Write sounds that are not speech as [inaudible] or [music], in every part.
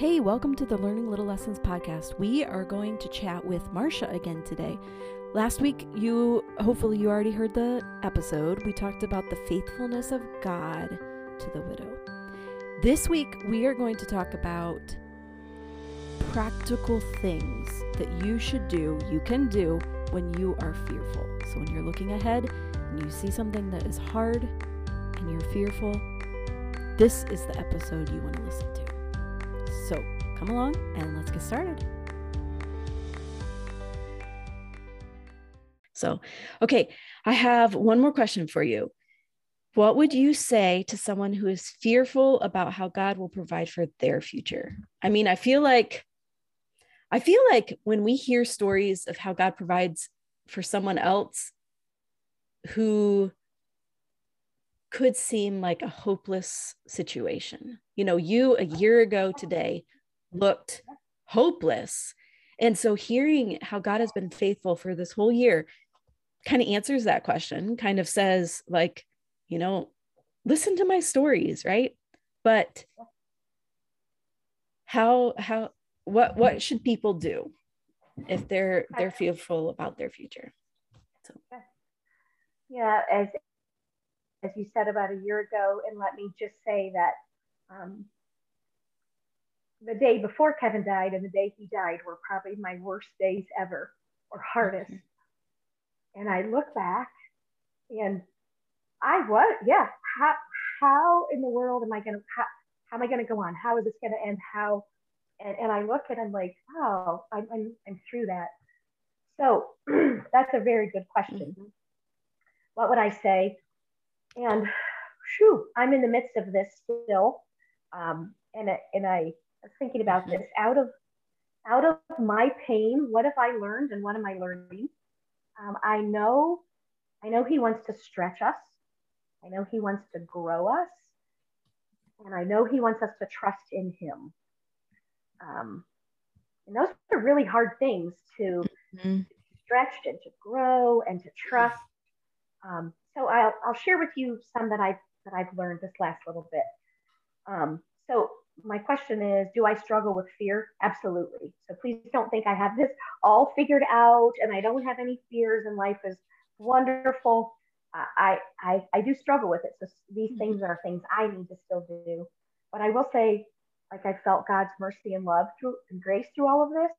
Hey, welcome to the Learning Little Lessons podcast. We are going to chat with Marsha again today. Last week, you hopefully you already heard the episode. We talked about the faithfulness of God to the widow. This week, we are going to talk about practical things that you should do, you can do when you are fearful. So, when you're looking ahead and you see something that is hard and you're fearful, this is the episode you want to listen come along and let's get started. So, okay, I have one more question for you. What would you say to someone who is fearful about how God will provide for their future? I mean, I feel like I feel like when we hear stories of how God provides for someone else who could seem like a hopeless situation. You know, you a year ago today looked hopeless. And so hearing how God has been faithful for this whole year kind of answers that question, kind of says, like, you know, listen to my stories, right? But how, how, what, what should people do if they're, they're fearful about their future? So. Yeah, as as you said about a year ago. And let me just say that um, the day before Kevin died and the day he died were probably my worst days ever or hardest. Mm-hmm. And I look back and I was, yeah, how, how in the world am I going to, how, how am I going to go on? How is this going to end? How, and, and I look and I'm like, oh, I'm, I'm, I'm through that. So [clears throat] that's a very good question. Mm-hmm. What would I say? And whew, I'm in the midst of this still. Um, and, and I was thinking about mm-hmm. this out of out of my pain, what have I learned and what am I learning? Um, I know, I know he wants to stretch us. I know he wants to grow us. And I know he wants us to trust in him. Um, and those are really hard things to, mm-hmm. to stretch and to grow and to trust. Um, so I'll, I'll share with you some that I've that I've learned this last little bit. Um, so my question is, do I struggle with fear? Absolutely. So please don't think I have this all figured out and I don't have any fears and life is wonderful. I, I I do struggle with it. So these things mm-hmm. are things I need to still do. But I will say, like I felt God's mercy and love through and grace through all of this,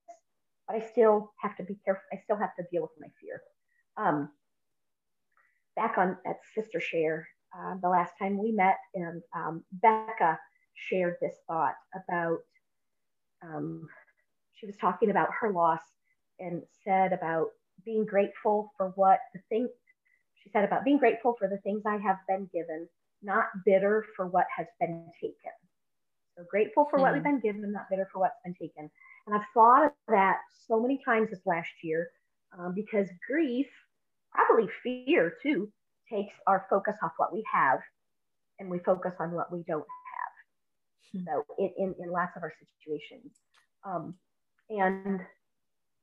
but I still have to be careful. I still have to deal with my fear. Um, back on at Sister Share uh, the last time we met, and um, Becca shared this thought about. Um, she was talking about her loss and said about being grateful for what the thing. She said about being grateful for the things I have been given, not bitter for what has been taken. So grateful for mm. what we've been given, not bitter for what's been taken. And I've thought of that so many times this last year um, because grief probably fear too, takes our focus off what we have and we focus on what we don't have. Hmm. So in, in, in, lots of our situations. Um, and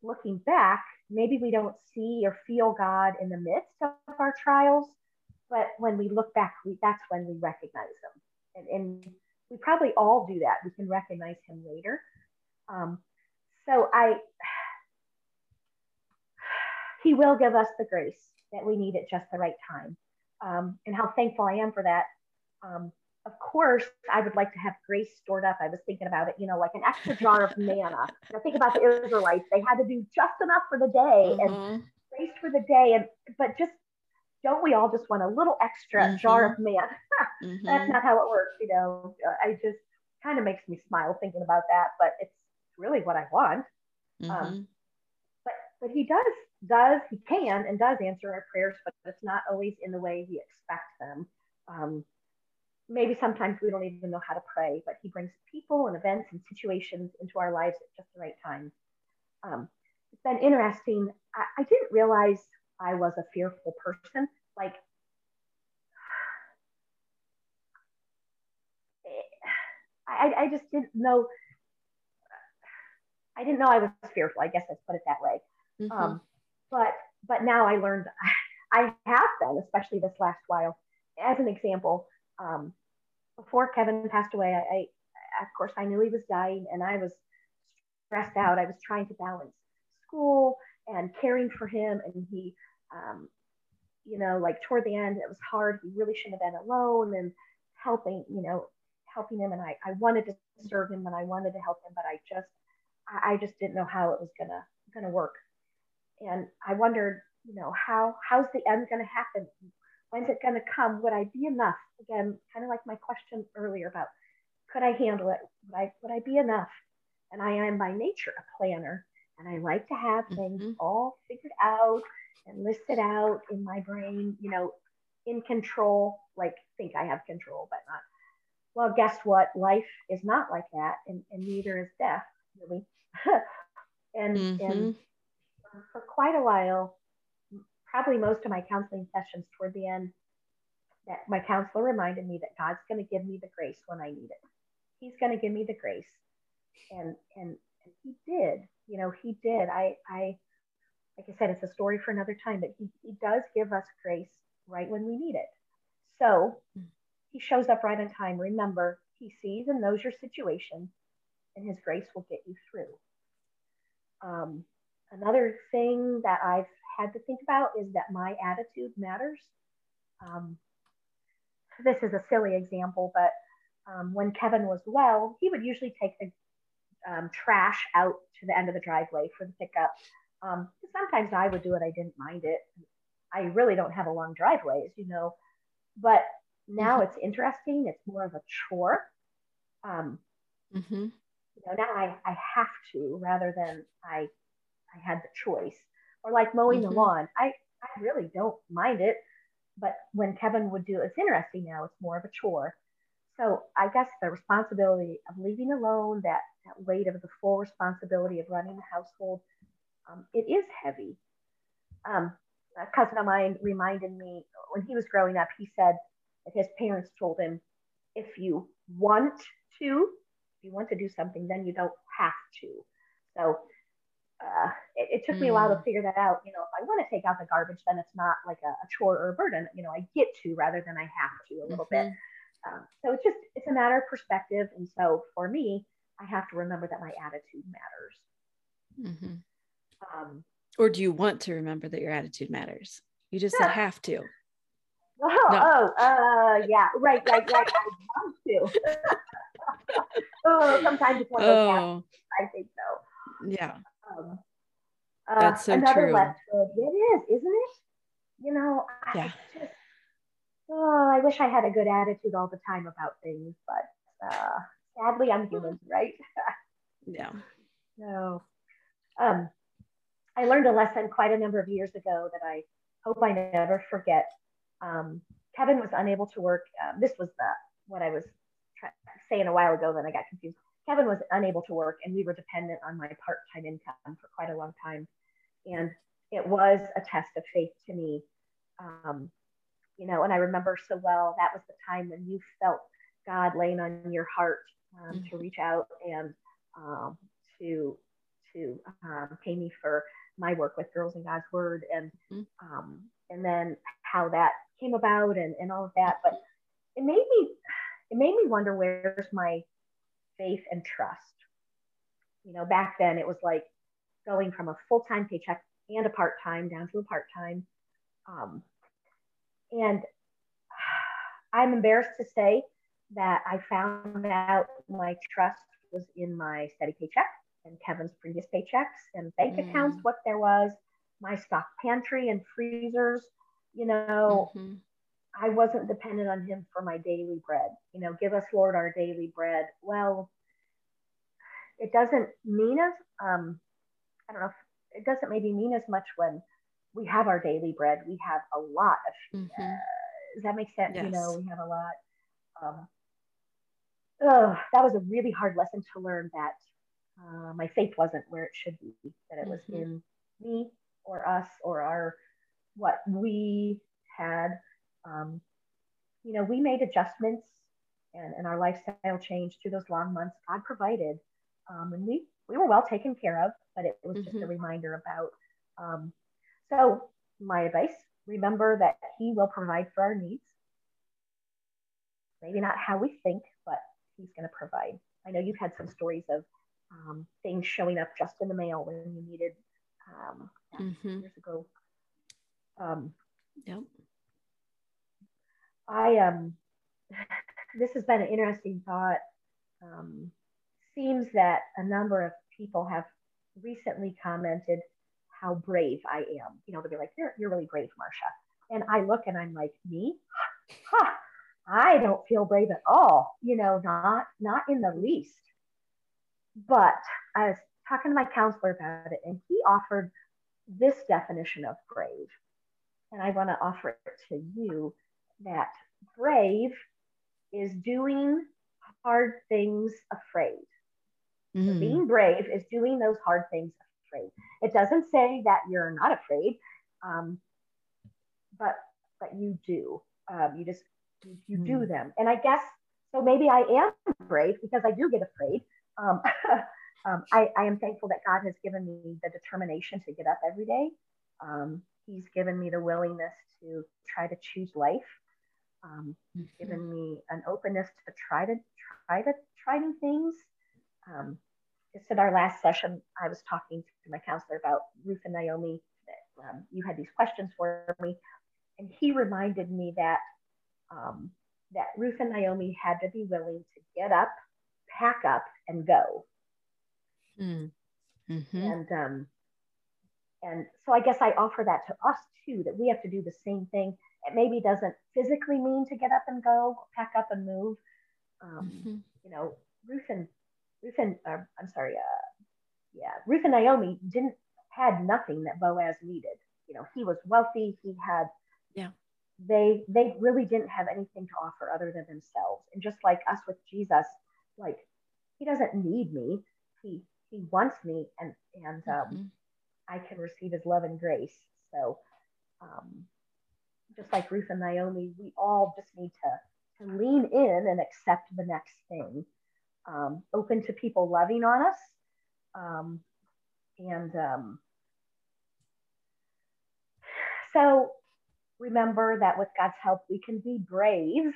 looking back, maybe we don't see or feel God in the midst of our trials, but when we look back, we, that's when we recognize them. And, and we probably all do that. We can recognize him later. Um, so I, [sighs] he will give us the grace that we need at just the right time. Um, and how thankful I am for that. Um, of course, I would like to have grace stored up. I was thinking about it, you know, like an extra jar of manna. I think about the Israelites; they had to do just enough for the day mm-hmm. and grace for the day. And but just don't we all just want a little extra mm-hmm. jar of manna? [laughs] mm-hmm. That's not how it works, you know. I just kind of makes me smile thinking about that, but it's really what I want. Um, mm-hmm. but but he does does, he can and does answer our prayers, but it's not always in the way we expect them. Um, maybe sometimes we don't even know how to pray, but he brings people and events and situations into our lives at just the right time. Um, it's been interesting. I, I didn't realize I was a fearful person. Like, [sighs] I, I just didn't know. I didn't know I was fearful. I guess let's put it that way. Mm-hmm. Um, but but now I learned [laughs] I have been, especially this last while. As an example, um, before Kevin passed away, I, of course, I knew he was dying and I was stressed out. I was trying to balance school and caring for him. And he, um, you know, like toward the end, it was hard. He really shouldn't have been alone and helping, you know, helping him. And I, I wanted to serve him and I wanted to help him, but I just, I, I just didn't know how it was gonna, gonna work. And I wondered, you know, how, how's the end gonna happen? When's it gonna come? Would I be enough? Again, kind of like my question earlier about could I handle it? Would I, would I be enough? And I am by nature a planner and I like to have things mm-hmm. all figured out and listed out in my brain, you know, in control, like think I have control, but not. Well, guess what? Life is not like that, and, and neither is death, really. [laughs] and mm-hmm. and for quite a while, probably most of my counseling sessions toward the end, that my counselor reminded me that God's going to give me the grace when I need it. He's going to give me the grace, and and and He did. You know, He did. I I like I said, it's a story for another time, but He He does give us grace right when we need it. So He shows up right on time. Remember, He sees and knows your situation, and His grace will get you through. Um, another thing that I've had to think about is that my attitude matters. Um, this is a silly example, but um, when Kevin was well, he would usually take the um, trash out to the end of the driveway for the pickup. Um, sometimes I would do it, I didn't mind it. I really don't have a long driveway, as you know, but now mm-hmm. it's interesting. It's more of a chore. Um, mm-hmm. You know, now I, I have to rather than I I had the choice. Or like mowing mm-hmm. the lawn. I, I really don't mind it. But when Kevin would do it's interesting now, it's more of a chore. So I guess the responsibility of leaving alone, that, that weight of the full responsibility of running the household, um, it is heavy. Um, a cousin of mine reminded me when he was growing up, he said that his parents told him, if you want to, if you want to do something, then you don't have to. So uh, it, it, took mm. me a while to mm. figure that out. You know, if I want to take out the garbage, then it's not like a, a, chore or a burden. You know, I get to rather than I have to a little mm-hmm. bit. Um, so it's just it's a matter of perspective. And so for me, I have to remember that my attitude matters. Mm-hmm. Um, or do you want to remember that your attitude matters? You just yeah. have to. [laughs] Oh, no. oh, uh, yeah, right, right, right. I [laughs] want to. [laughs] oh, sometimes it's one of those oh. I think so. Yeah. Um, uh, That's so another true. It is, isn't it? You know, yeah. I just, oh, I wish I had a good attitude all the time about things, but uh, sadly, I'm human, right? [laughs] yeah. No. Um, I learned a lesson quite a number of years ago that I hope I never forget. Um, Kevin was unable to work. Um, this was the what I was saying a while ago. Then I got confused. Kevin was unable to work and we were dependent on my part time income for quite a long time. And it was a test of faith to me. Um, you know, and I remember so well that was the time when you felt God laying on your heart um, mm-hmm. to reach out and um, to to um, pay me for my work with Girls in God's Word and mm-hmm. Um, and then how that came about and, and all of that. But it made me it made me wonder where's my faith and trust. You know, back then it was like going from a full time paycheck and a part time down to a part time. Um, and I'm embarrassed to say that I found out my trust was in my steady paycheck and Kevin's previous paychecks and bank mm. accounts, what there was, my stock pantry and freezers. You know, mm-hmm. I wasn't dependent on him for my daily bread. You know, give us, Lord, our daily bread. Well, it doesn't mean as, um, I don't know, if, it doesn't maybe mean as much when we have our daily bread. We have a lot of, mm-hmm. uh, does that make sense? Yes. You know, we have a lot. Um, oh, that was a really hard lesson to learn that uh, my faith wasn't where it should be, that it was mm-hmm. in me or us or our, what we had um, you know, we made adjustments and, and our lifestyle changed through those long months. God provided, um, and we we were well taken care of. But it was mm-hmm. just a mm-hmm. reminder about. Um, so my advice: remember that He will provide for our needs. Maybe not how we think, but He's going to provide. I know you've had some stories of um, things showing up just in the mail when you needed um, mm-hmm. years ago. Um, yep. I um, [sighs] this has been an interesting thought. Um, seems that a number of people have recently commented how brave I am. You know, they'll be like, "You're you're really brave, Marsha," and I look and I'm like, "Me? [sighs] Ha! I don't feel brave at all. You know, not not in the least." But I was talking to my counselor about it, and he offered this definition of brave. And I want to offer it to you that brave is doing hard things afraid. Mm. So being brave is doing those hard things afraid. It doesn't say that you're not afraid, um, but but you do. Um, you just you, you mm. do them. And I guess so. Maybe I am brave because I do get afraid. Um, [laughs] um, I, I, am thankful that God has given me the determination to get up every day. Um, he's given me the willingness to try to choose life. Um, mm-hmm. given me an openness to try to try to try new things. Um, just in our last session, I was talking to my counselor about Ruth and Naomi. That, um, you had these questions for me, and he reminded me that um, that Ruth and Naomi had to be willing to get up, pack up, and go. Mm. Mm-hmm. And um, and so I guess I offer that to us too, that we have to do the same thing. It maybe doesn't physically mean to get up and go, pack up and move. Um, mm-hmm. You know, Ruth and Ruth and uh, I'm sorry, uh, yeah, Ruth and Naomi didn't had nothing that Boaz needed. You know, he was wealthy. He had yeah. They they really didn't have anything to offer other than themselves. And just like us with Jesus, like he doesn't need me. He he wants me and and um, mm-hmm. I can receive his love and grace. So um, just like Ruth and Naomi, we all just need to, to lean in and accept the next thing. Um, open to people loving on us. Um, and um, so remember that with God's help, we can be brave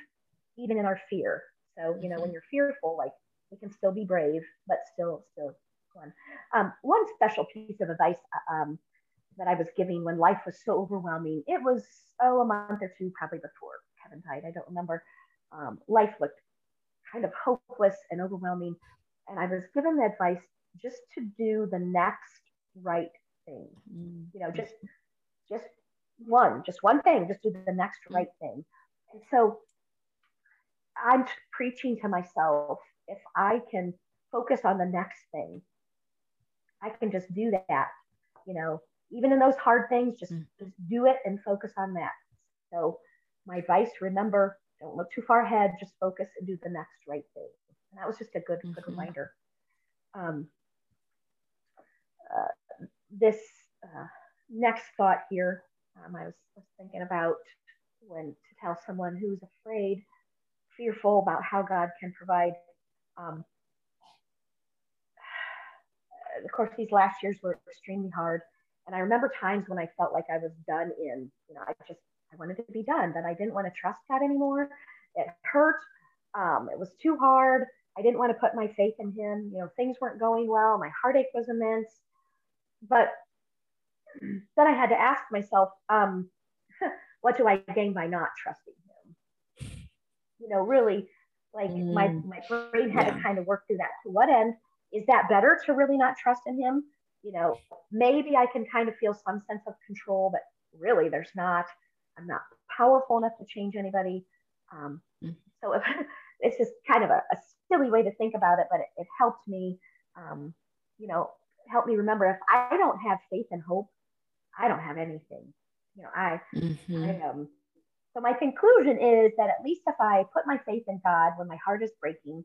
even in our fear. So, you know, when mm-hmm. you're fearful, like we can still be brave, but still, still one. Um, one special piece of advice uh, um, that I was giving when life was so overwhelming, it was, oh, a month or two probably before Kevin died. I don't remember. Um, life looked kind of hopeless and overwhelming. And I was given the advice just to do the next right thing. Mm. You know, just, just one, just one thing, just do the next right thing. And so I'm preaching to myself if I can focus on the next thing, I can just do that. You know, even in those hard things, just, mm. just do it and focus on that. So my advice, remember, don't look too far ahead, just focus and do the next right thing. And that was just a good, mm-hmm. good reminder. Um, uh, this uh, next thought here, um, I was, was thinking about when to tell someone who's afraid, fearful about how God can provide um, [sighs] of course, these last years were extremely hard. And I remember times when I felt like I was done in, you know, I just, I wanted to be done, that I didn't want to trust God anymore. It hurt. Um, it was too hard. I didn't want to put my faith in Him. You know, things weren't going well. My heartache was immense. But then I had to ask myself, um, [laughs] what do I gain by not trusting Him? You know, really, like mm. my, my brain had yeah. to kind of work through that. To what end? is that better to really not trust in him? You know, maybe I can kind of feel some sense of control, but really there's not. I'm not powerful enough to change anybody. Um, mm-hmm. So if, [laughs] it's just kind of a, a, silly way to think about it, but it, it helped me, um, you know, help me remember if I don't have faith and hope, I don't have anything. You know, I, mm-hmm. I um, so my conclusion is that at least if I put my faith in God when my heart is breaking,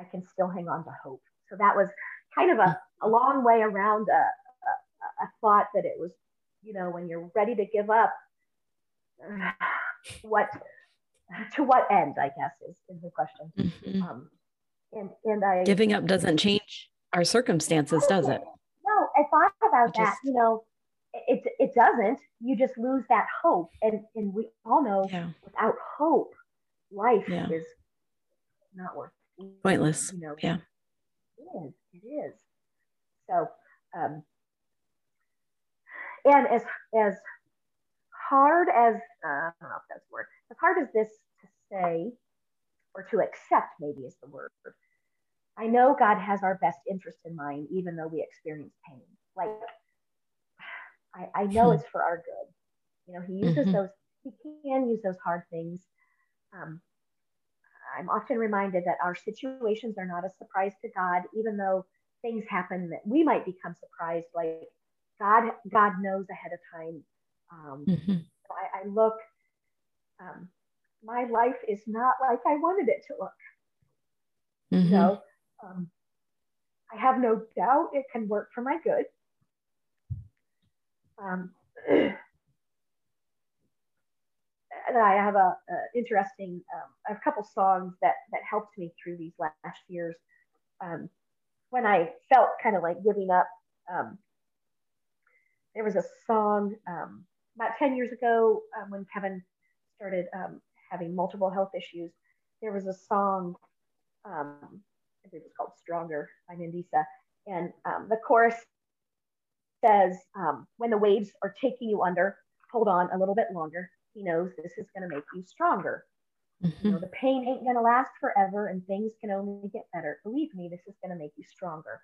I can still hang on to hope. So that was kind of a, a long way around a, a, a thought that it was, you know, when you're ready to give up, [sighs] what [sighs] to what end, I guess, is, is the question. Mm-hmm. Um, and, and I giving up doesn't change our circumstances, does it? No, I thought about that. You know, it it doesn't. You just lose that hope, and and we all know yeah. without hope, life yeah. is not worth pointless. You know, yeah is. It is. So, um, and as as hard as uh, I don't know if that's the word, as hard as this to say or to accept, maybe is the word. I know God has our best interest in mind, even though we experience pain. Like I, I know hmm. it's for our good. You know, He uses mm-hmm. those. He can use those hard things. Um, I'm often reminded that our situations are not a surprise to God, even though things happen that we might become surprised. Like God, God knows ahead of time. Um, mm-hmm. so I, I, look. Um, my life is not like I wanted it to look. Mm-hmm. Know, um, I have no doubt it can work for my good. [clears throat] And I have a, a interesting, um, a couple songs that that helped me through these last years. Um, when I felt kind of like giving up, um, there was a song um, about ten years ago um, when Kevin started um, having multiple health issues. There was a song, I think it was called "Stronger" by Mandisa, and the chorus says, "When the waves are taking you under, hold on a little bit longer." He knows this is going to make you stronger. Mm-hmm. You know, the pain ain't going to last forever and things can only get better. Believe me, this is going to make you stronger.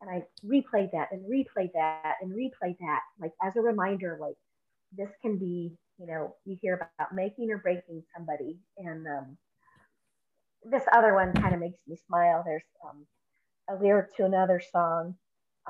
And I replayed that and replayed that and replayed that, like as a reminder, like this can be, you know, you hear about making or breaking somebody. And um, this other one kind of makes me smile. There's um, a lyric to another song,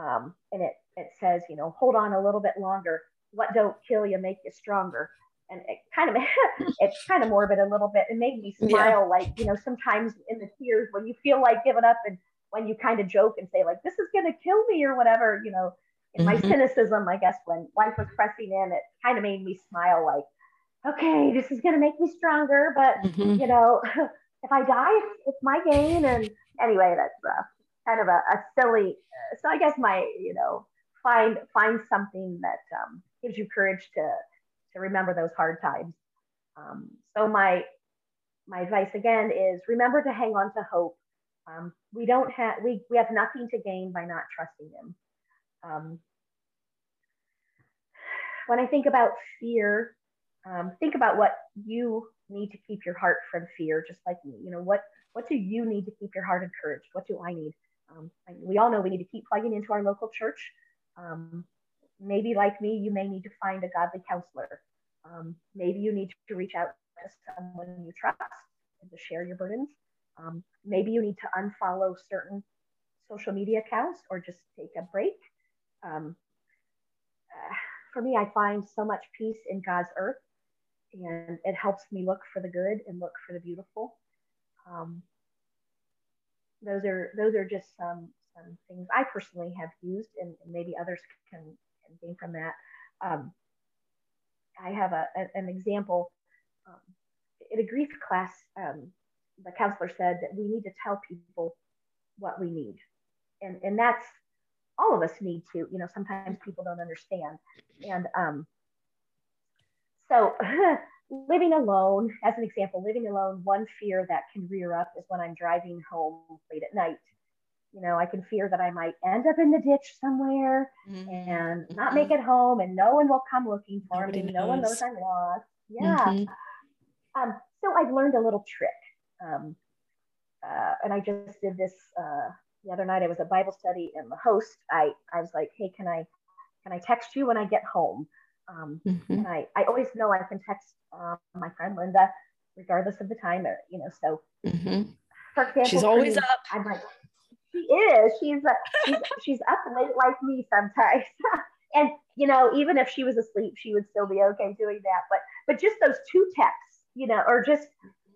um, and it, it says, you know, hold on a little bit longer. What don't kill you make you stronger and it kind of [laughs] it's kind of morbid a little bit. It made me smile, yeah. like you know, sometimes in the tears when you feel like giving up, and when you kind of joke and say like, "This is gonna kill me" or whatever, you know. In mm-hmm. my cynicism, I guess when life was pressing in, it kind of made me smile, like, "Okay, this is gonna make me stronger," but mm-hmm. you know, [laughs] if I die, it's, it's my gain. And anyway, that's uh, kind of a, a silly. Uh, so I guess my, you know, find find something that um, gives you courage to to remember those hard times. Um, so my my advice again is remember to hang on to hope. Um, we don't have we we have nothing to gain by not trusting Him. Um, when I think about fear, um, think about what you need to keep your heart from fear, just like me. You know what what do you need to keep your heart encouraged? What do I need? Um, we all know we need to keep plugging into our local church. Maybe like me, you may need to find a godly counselor. Um, maybe you need to reach out to someone you trust and to share your burdens. Um, maybe you need to unfollow certain social media accounts or just take a break. Um, uh, for me, I find so much peace in God's earth, and it helps me look for the good and look for the beautiful. Um, those are those are just some some things I personally have used, and maybe others can can gain from that. Um, I have a, a an example. Um, in a grief class, um, the counselor said that we need to tell people what we need, and and that's all of us need to. You know, sometimes people don't understand, and um, so. [laughs] living alone, as an example, living alone, one fear that can rear up is when I'm driving home late at night you know, I can fear that I might end up in the ditch somewhere mm-hmm. and not mm-hmm. make it home, and no one will come looking for Nobody me. Knows. No one knows I'm lost. Yeah. Mm-hmm. Um, so I've learned a little trick. Um, uh, and I just did this uh, the other night. I was at Bible study, and the host, I, I was like, "Hey, can I, can I text you when I get home?" Um, mm-hmm. And I, I always know I can text uh, my friend Linda, regardless of the time, or you know. So, mm-hmm. for example, she's always me, up. I'm like, she is. She's uh, she's she's up late like me sometimes. [laughs] and you know, even if she was asleep, she would still be okay doing that. But but just those two texts, you know, or just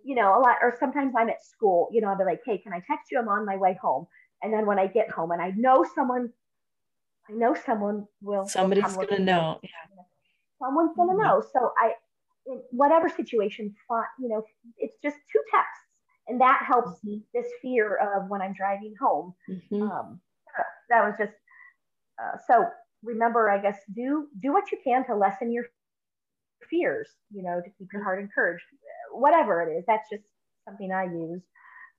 you know, a lot. Or sometimes I'm at school. You know, I'll be like, hey, can I text you? I'm on my way home. And then when I get home, and I know someone, I know someone will. Somebody's gonna know. Yeah. Someone's gonna mm-hmm. know. So I, in whatever situation, you know, it's just two texts and that helps mm-hmm. this fear of when I'm driving home. Mm-hmm. Um, that was just uh, so. Remember, I guess do do what you can to lessen your fears. You know, to keep your heart encouraged. Whatever it is, that's just something I use.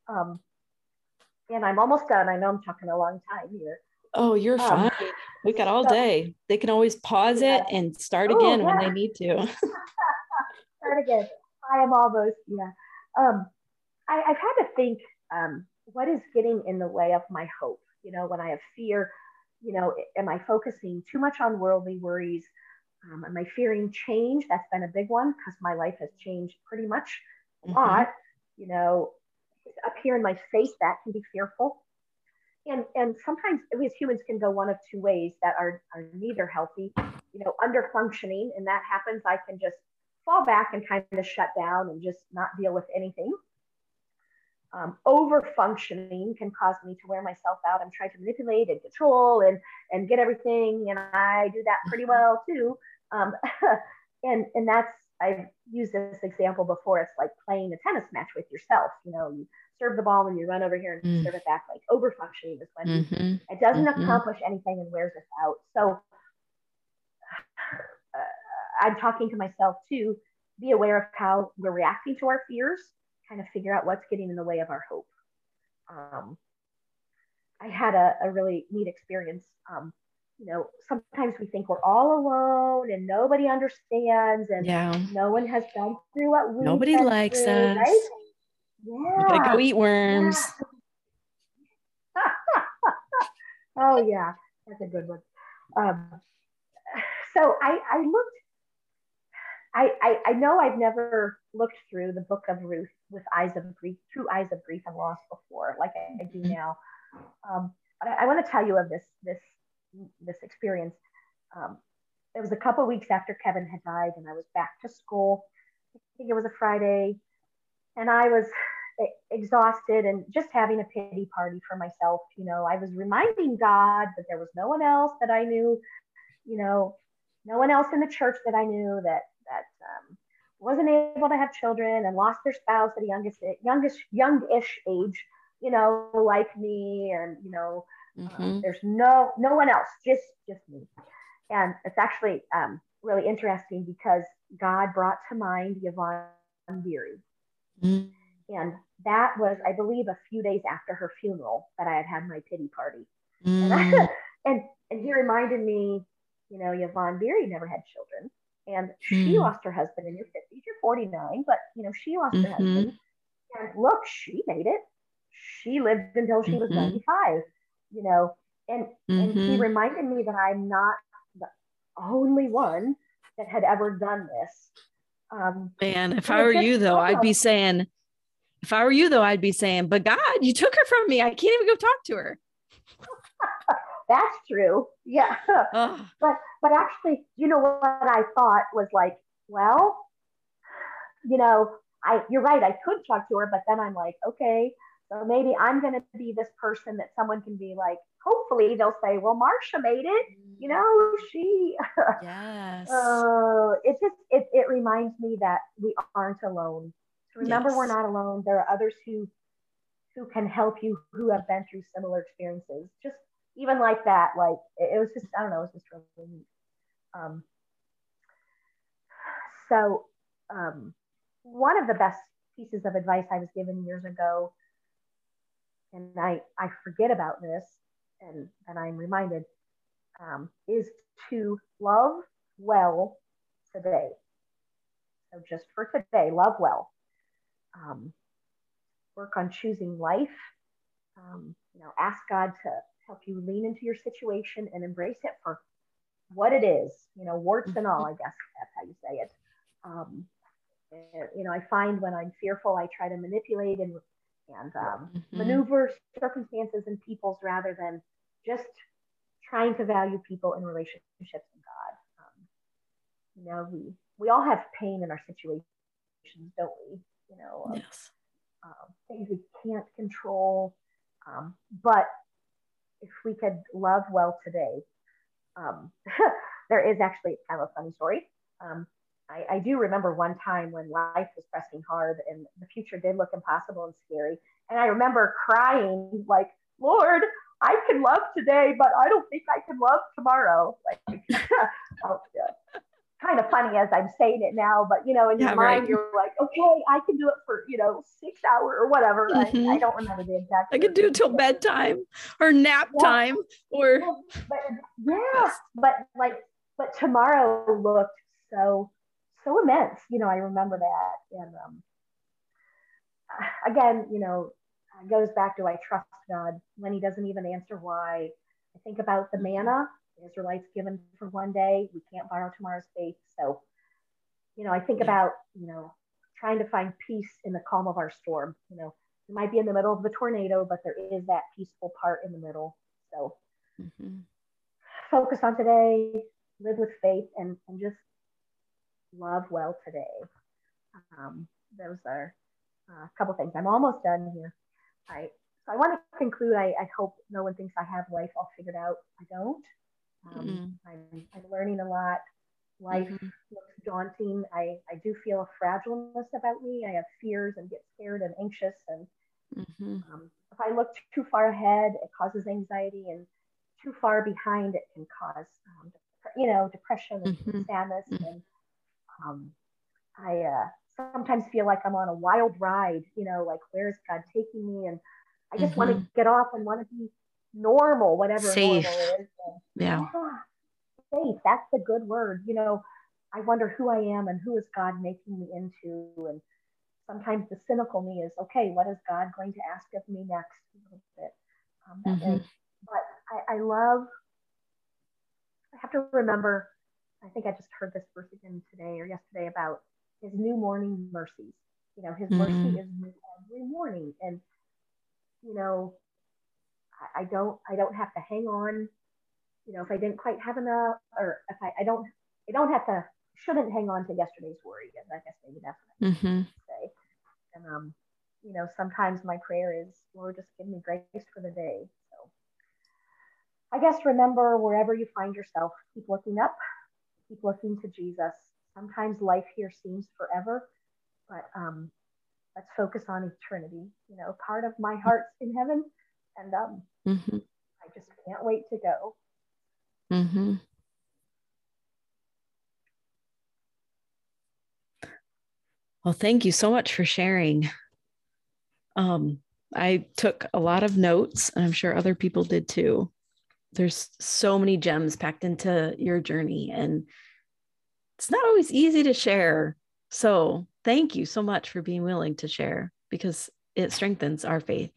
Um, and I'm almost done. I know I'm talking a long time here. Oh, you're um, fine. We got all so, day. They can always pause yeah. it and start oh, again yeah. when they need to. [laughs] start again. I am almost, yeah. Um, I, have had to think um, what is getting in the way of my hope? You know, when I have fear, you know, am I focusing too much on worldly worries? Um, am I fearing change? That's been a big one because my life has changed pretty much a mm-hmm. lot. You know, up here in my face, that can be fearful. And, and sometimes we as humans can go one of two ways that are, are neither healthy, you know, under functioning. And that happens, I can just fall back and kind of shut down and just not deal with anything. Um, over functioning can cause me to wear myself out. I'm trying to manipulate and control and and get everything, and I do that pretty well too. Um, [laughs] and and that's I've used this example before. It's like playing a tennis match with yourself. You know, you serve the ball and you run over here and mm. serve it back. Like over functioning is when mm-hmm. it doesn't mm-hmm. accomplish anything and wears us out. So [sighs] uh, I'm talking to myself too. Be aware of how we're reacting to our fears. Kind of figure out what's getting in the way of our hope. Um, I had a, a really neat experience um, you know, sometimes we think we're all alone and nobody understands and yeah. no one has gone through what we nobody likes through, us. Right? Yeah. Gotta go eat worms. Yeah. [laughs] oh yeah, that's a good one. Um, so I, I looked. I, I, I know I've never looked through the book of Ruth with eyes of grief, through eyes of grief and loss before, like I, I do mm-hmm. now. Um, I, I want to tell you of this this this experience. Um, it was a couple weeks after Kevin had died, and I was back to school. I think it was a Friday, and I was exhausted and just having a pity party for myself. You know, I was reminding God that there was no one else that I knew. You know, no one else in the church that I knew that that um, wasn't able to have children and lost their spouse at a youngest youngest youngish age. You know, like me, and you know, Mm-hmm. Um, there's no no one else, just just me. And it's actually um, really interesting because God brought to mind Yvonne Beery. Mm-hmm. And that was, I believe, a few days after her funeral that I had had my pity party. Mm-hmm. And, I, mm. and, and he reminded me, you know, Yvonne Beery never had children. And she mm. lost her husband in your 50s. You're 49, but, you know, she lost her mm-hmm. husband. And look, she made it. She lived until she was mm-hmm. 95 you know, and mm-hmm. and he mm-hmm. reminded me that I'm not the only one that had ever done this. Um, Man, if I were you though, I'd be saying, if I were you though, I'd be saying, but God, you took her from me. I can't even go talk to her. That's true. Yeah. [laughs] But but actually, you know what I thought was like, well, you know, I you're right, I could talk to her, but then I'm like, okay, so maybe I'm going to be this person that someone can be like, hopefully they'll say, well, Marsha made it. You know, she. [laughs] yes. uh, it just it, it reminds me that we aren't alone. So remember, yes. we're not alone. There are others who who can help you who have been through similar experiences. Just even like that, like it, was just I don't know, it was just really neat. Um, so um, one of the best pieces of advice I was given years ago and I, I forget about this and, and I'm reminded, um, is to love well today. So just for today, love well. Um, work on choosing life. Um, you know, ask God to help you lean into your situation and embrace it for what it is. You know, warts and all. I guess that's how you say it. Um, you know, I find when I'm fearful, I try to manipulate and and um, mm-hmm. maneuver circumstances and peoples rather than just trying to value people in relationships and God. Um, you know, we we all have pain in our situations, don't we? You know, yes. um, things we can't control. Um, but if we could love well today, um, [laughs] there is actually kind of a funny story. Um, I, I, do remember one time when life was pressing hard and the future did look impossible and scary. And I remember crying, like, Lord, I can love today, but I don't think I can love tomorrow. Like, [laughs] oh, yeah. Kind of funny as I'm saying it now, but you know, in yeah, your mind, right. you're like, okay, I can do it for you know six hours or whatever. Mm-hmm. I, I, don't remember the exact. I could do it till bedtime or nap yeah. time or. But yeah, but like, but tomorrow looked so so immense. You know, I remember that, and um, again, you know, it goes back to I trust God when He doesn't even answer why. I think about the manna the Israelites given for one day. We can't borrow tomorrow's faith. So, you know, I think about, you know, trying to find peace in the calm of our storm. You know, we might be in the middle of the tornado, but there is that peaceful part in the middle. So mm-hmm. focus on today, live with faith, and, and just love well today. Um, those are uh, a couple things. I'm almost done here. I so I want to conclude. I, I hope no one thinks I have life all figured out. I don't. Um, mm-hmm. I'm, I'm learning a lot. Life mm-hmm. looks daunting. I, I do feel a fragileness about me. I have fears and get scared and anxious. And mm-hmm. um, if I look too far ahead, it causes anxiety, and too far behind, it can cause, um, you know, depression and mm-hmm. sadness. Mm-hmm. And um, I uh, sometimes feel like I'm on a wild ride. You know, like where's God taking me? And I just want to mm-hmm. get off and want to be normal, whatever safe. normal yeah. yeah. Safe. That's the good word. You know, I wonder who I am and who is God making me into. And sometimes the cynical me is, okay, what is God going to ask of me next? Um, mm-hmm. But I, I love, I have to remember, I think I just heard this verse again today or yesterday about his new morning mercies. You know, his mm-hmm. mercy is new every morning. And, you know, I, don't I don't have to hang on. You know, if I didn't quite have enough, or if I, I don't I don't have to shouldn't hang on to yesterday's worry. I guess maybe that's what I mm-hmm. say. And um, you know, sometimes my prayer is, Lord, just give me grace for the day. So I guess remember wherever you find yourself, keep looking up, keep looking to Jesus. Sometimes life here seems forever, but um, let's focus on eternity. You know, part of my heart's in heaven, and um, mm-hmm. I just can't wait to go. Mm-hmm. Well, thank you so much for sharing. Um, I took a lot of notes, and I'm sure other people did too. There's so many gems packed into your journey, and it's not always easy to share. So, thank you so much for being willing to share because it strengthens our faith.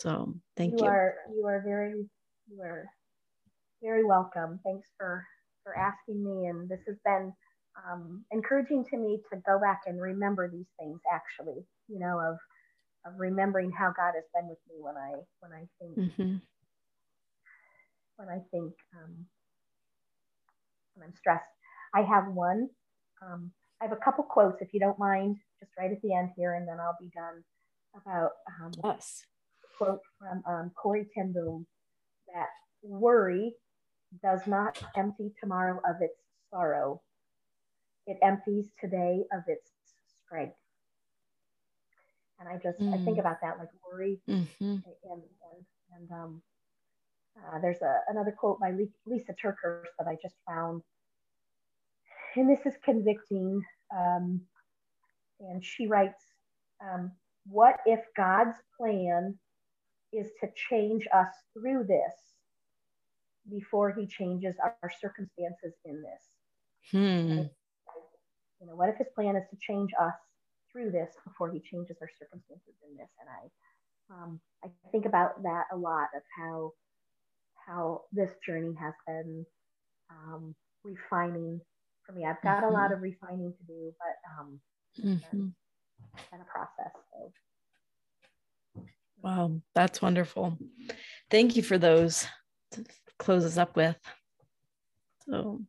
So thank you. You are you are very you are very welcome. Thanks for for asking me, and this has been um, encouraging to me to go back and remember these things. Actually, you know, of of remembering how God has been with me when I when I think mm-hmm. when I think um, when I'm stressed. I have one. Um, I have a couple quotes, if you don't mind, just right at the end here, and then I'll be done. About um, yes quote from um, Corrie ten Boom that worry does not empty tomorrow of its sorrow. It empties today of its strength. And I just mm. I think mm. about that like worry mm-hmm. and, and, and um, uh, there's a, another quote by Lysa TerKeurst that I just found. And this is convicting. Um, and she writes, um, What if God's plan is to change us through this before he changes our, circumstances in this. Hmm. You know, what if his plan is to change us through this before he changes our circumstances in this? And I, um, I think about that a lot of how, how this journey has been um, refining for me. I've got mm-hmm. a lot mm-hmm. of refining to do, but um, mm-hmm. and a process. So Wow, that's wonderful. Thank you for those to close us up with. So,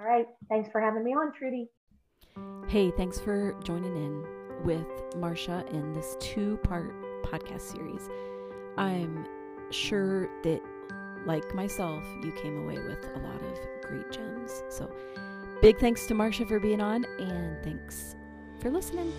all right. Thanks for having me on, Trudy. Hey, thanks for joining in with Marsha in this two part podcast series. I'm sure that, like myself, you came away with a lot of great gems. So, big thanks to Marsha for being on, and thanks for listening.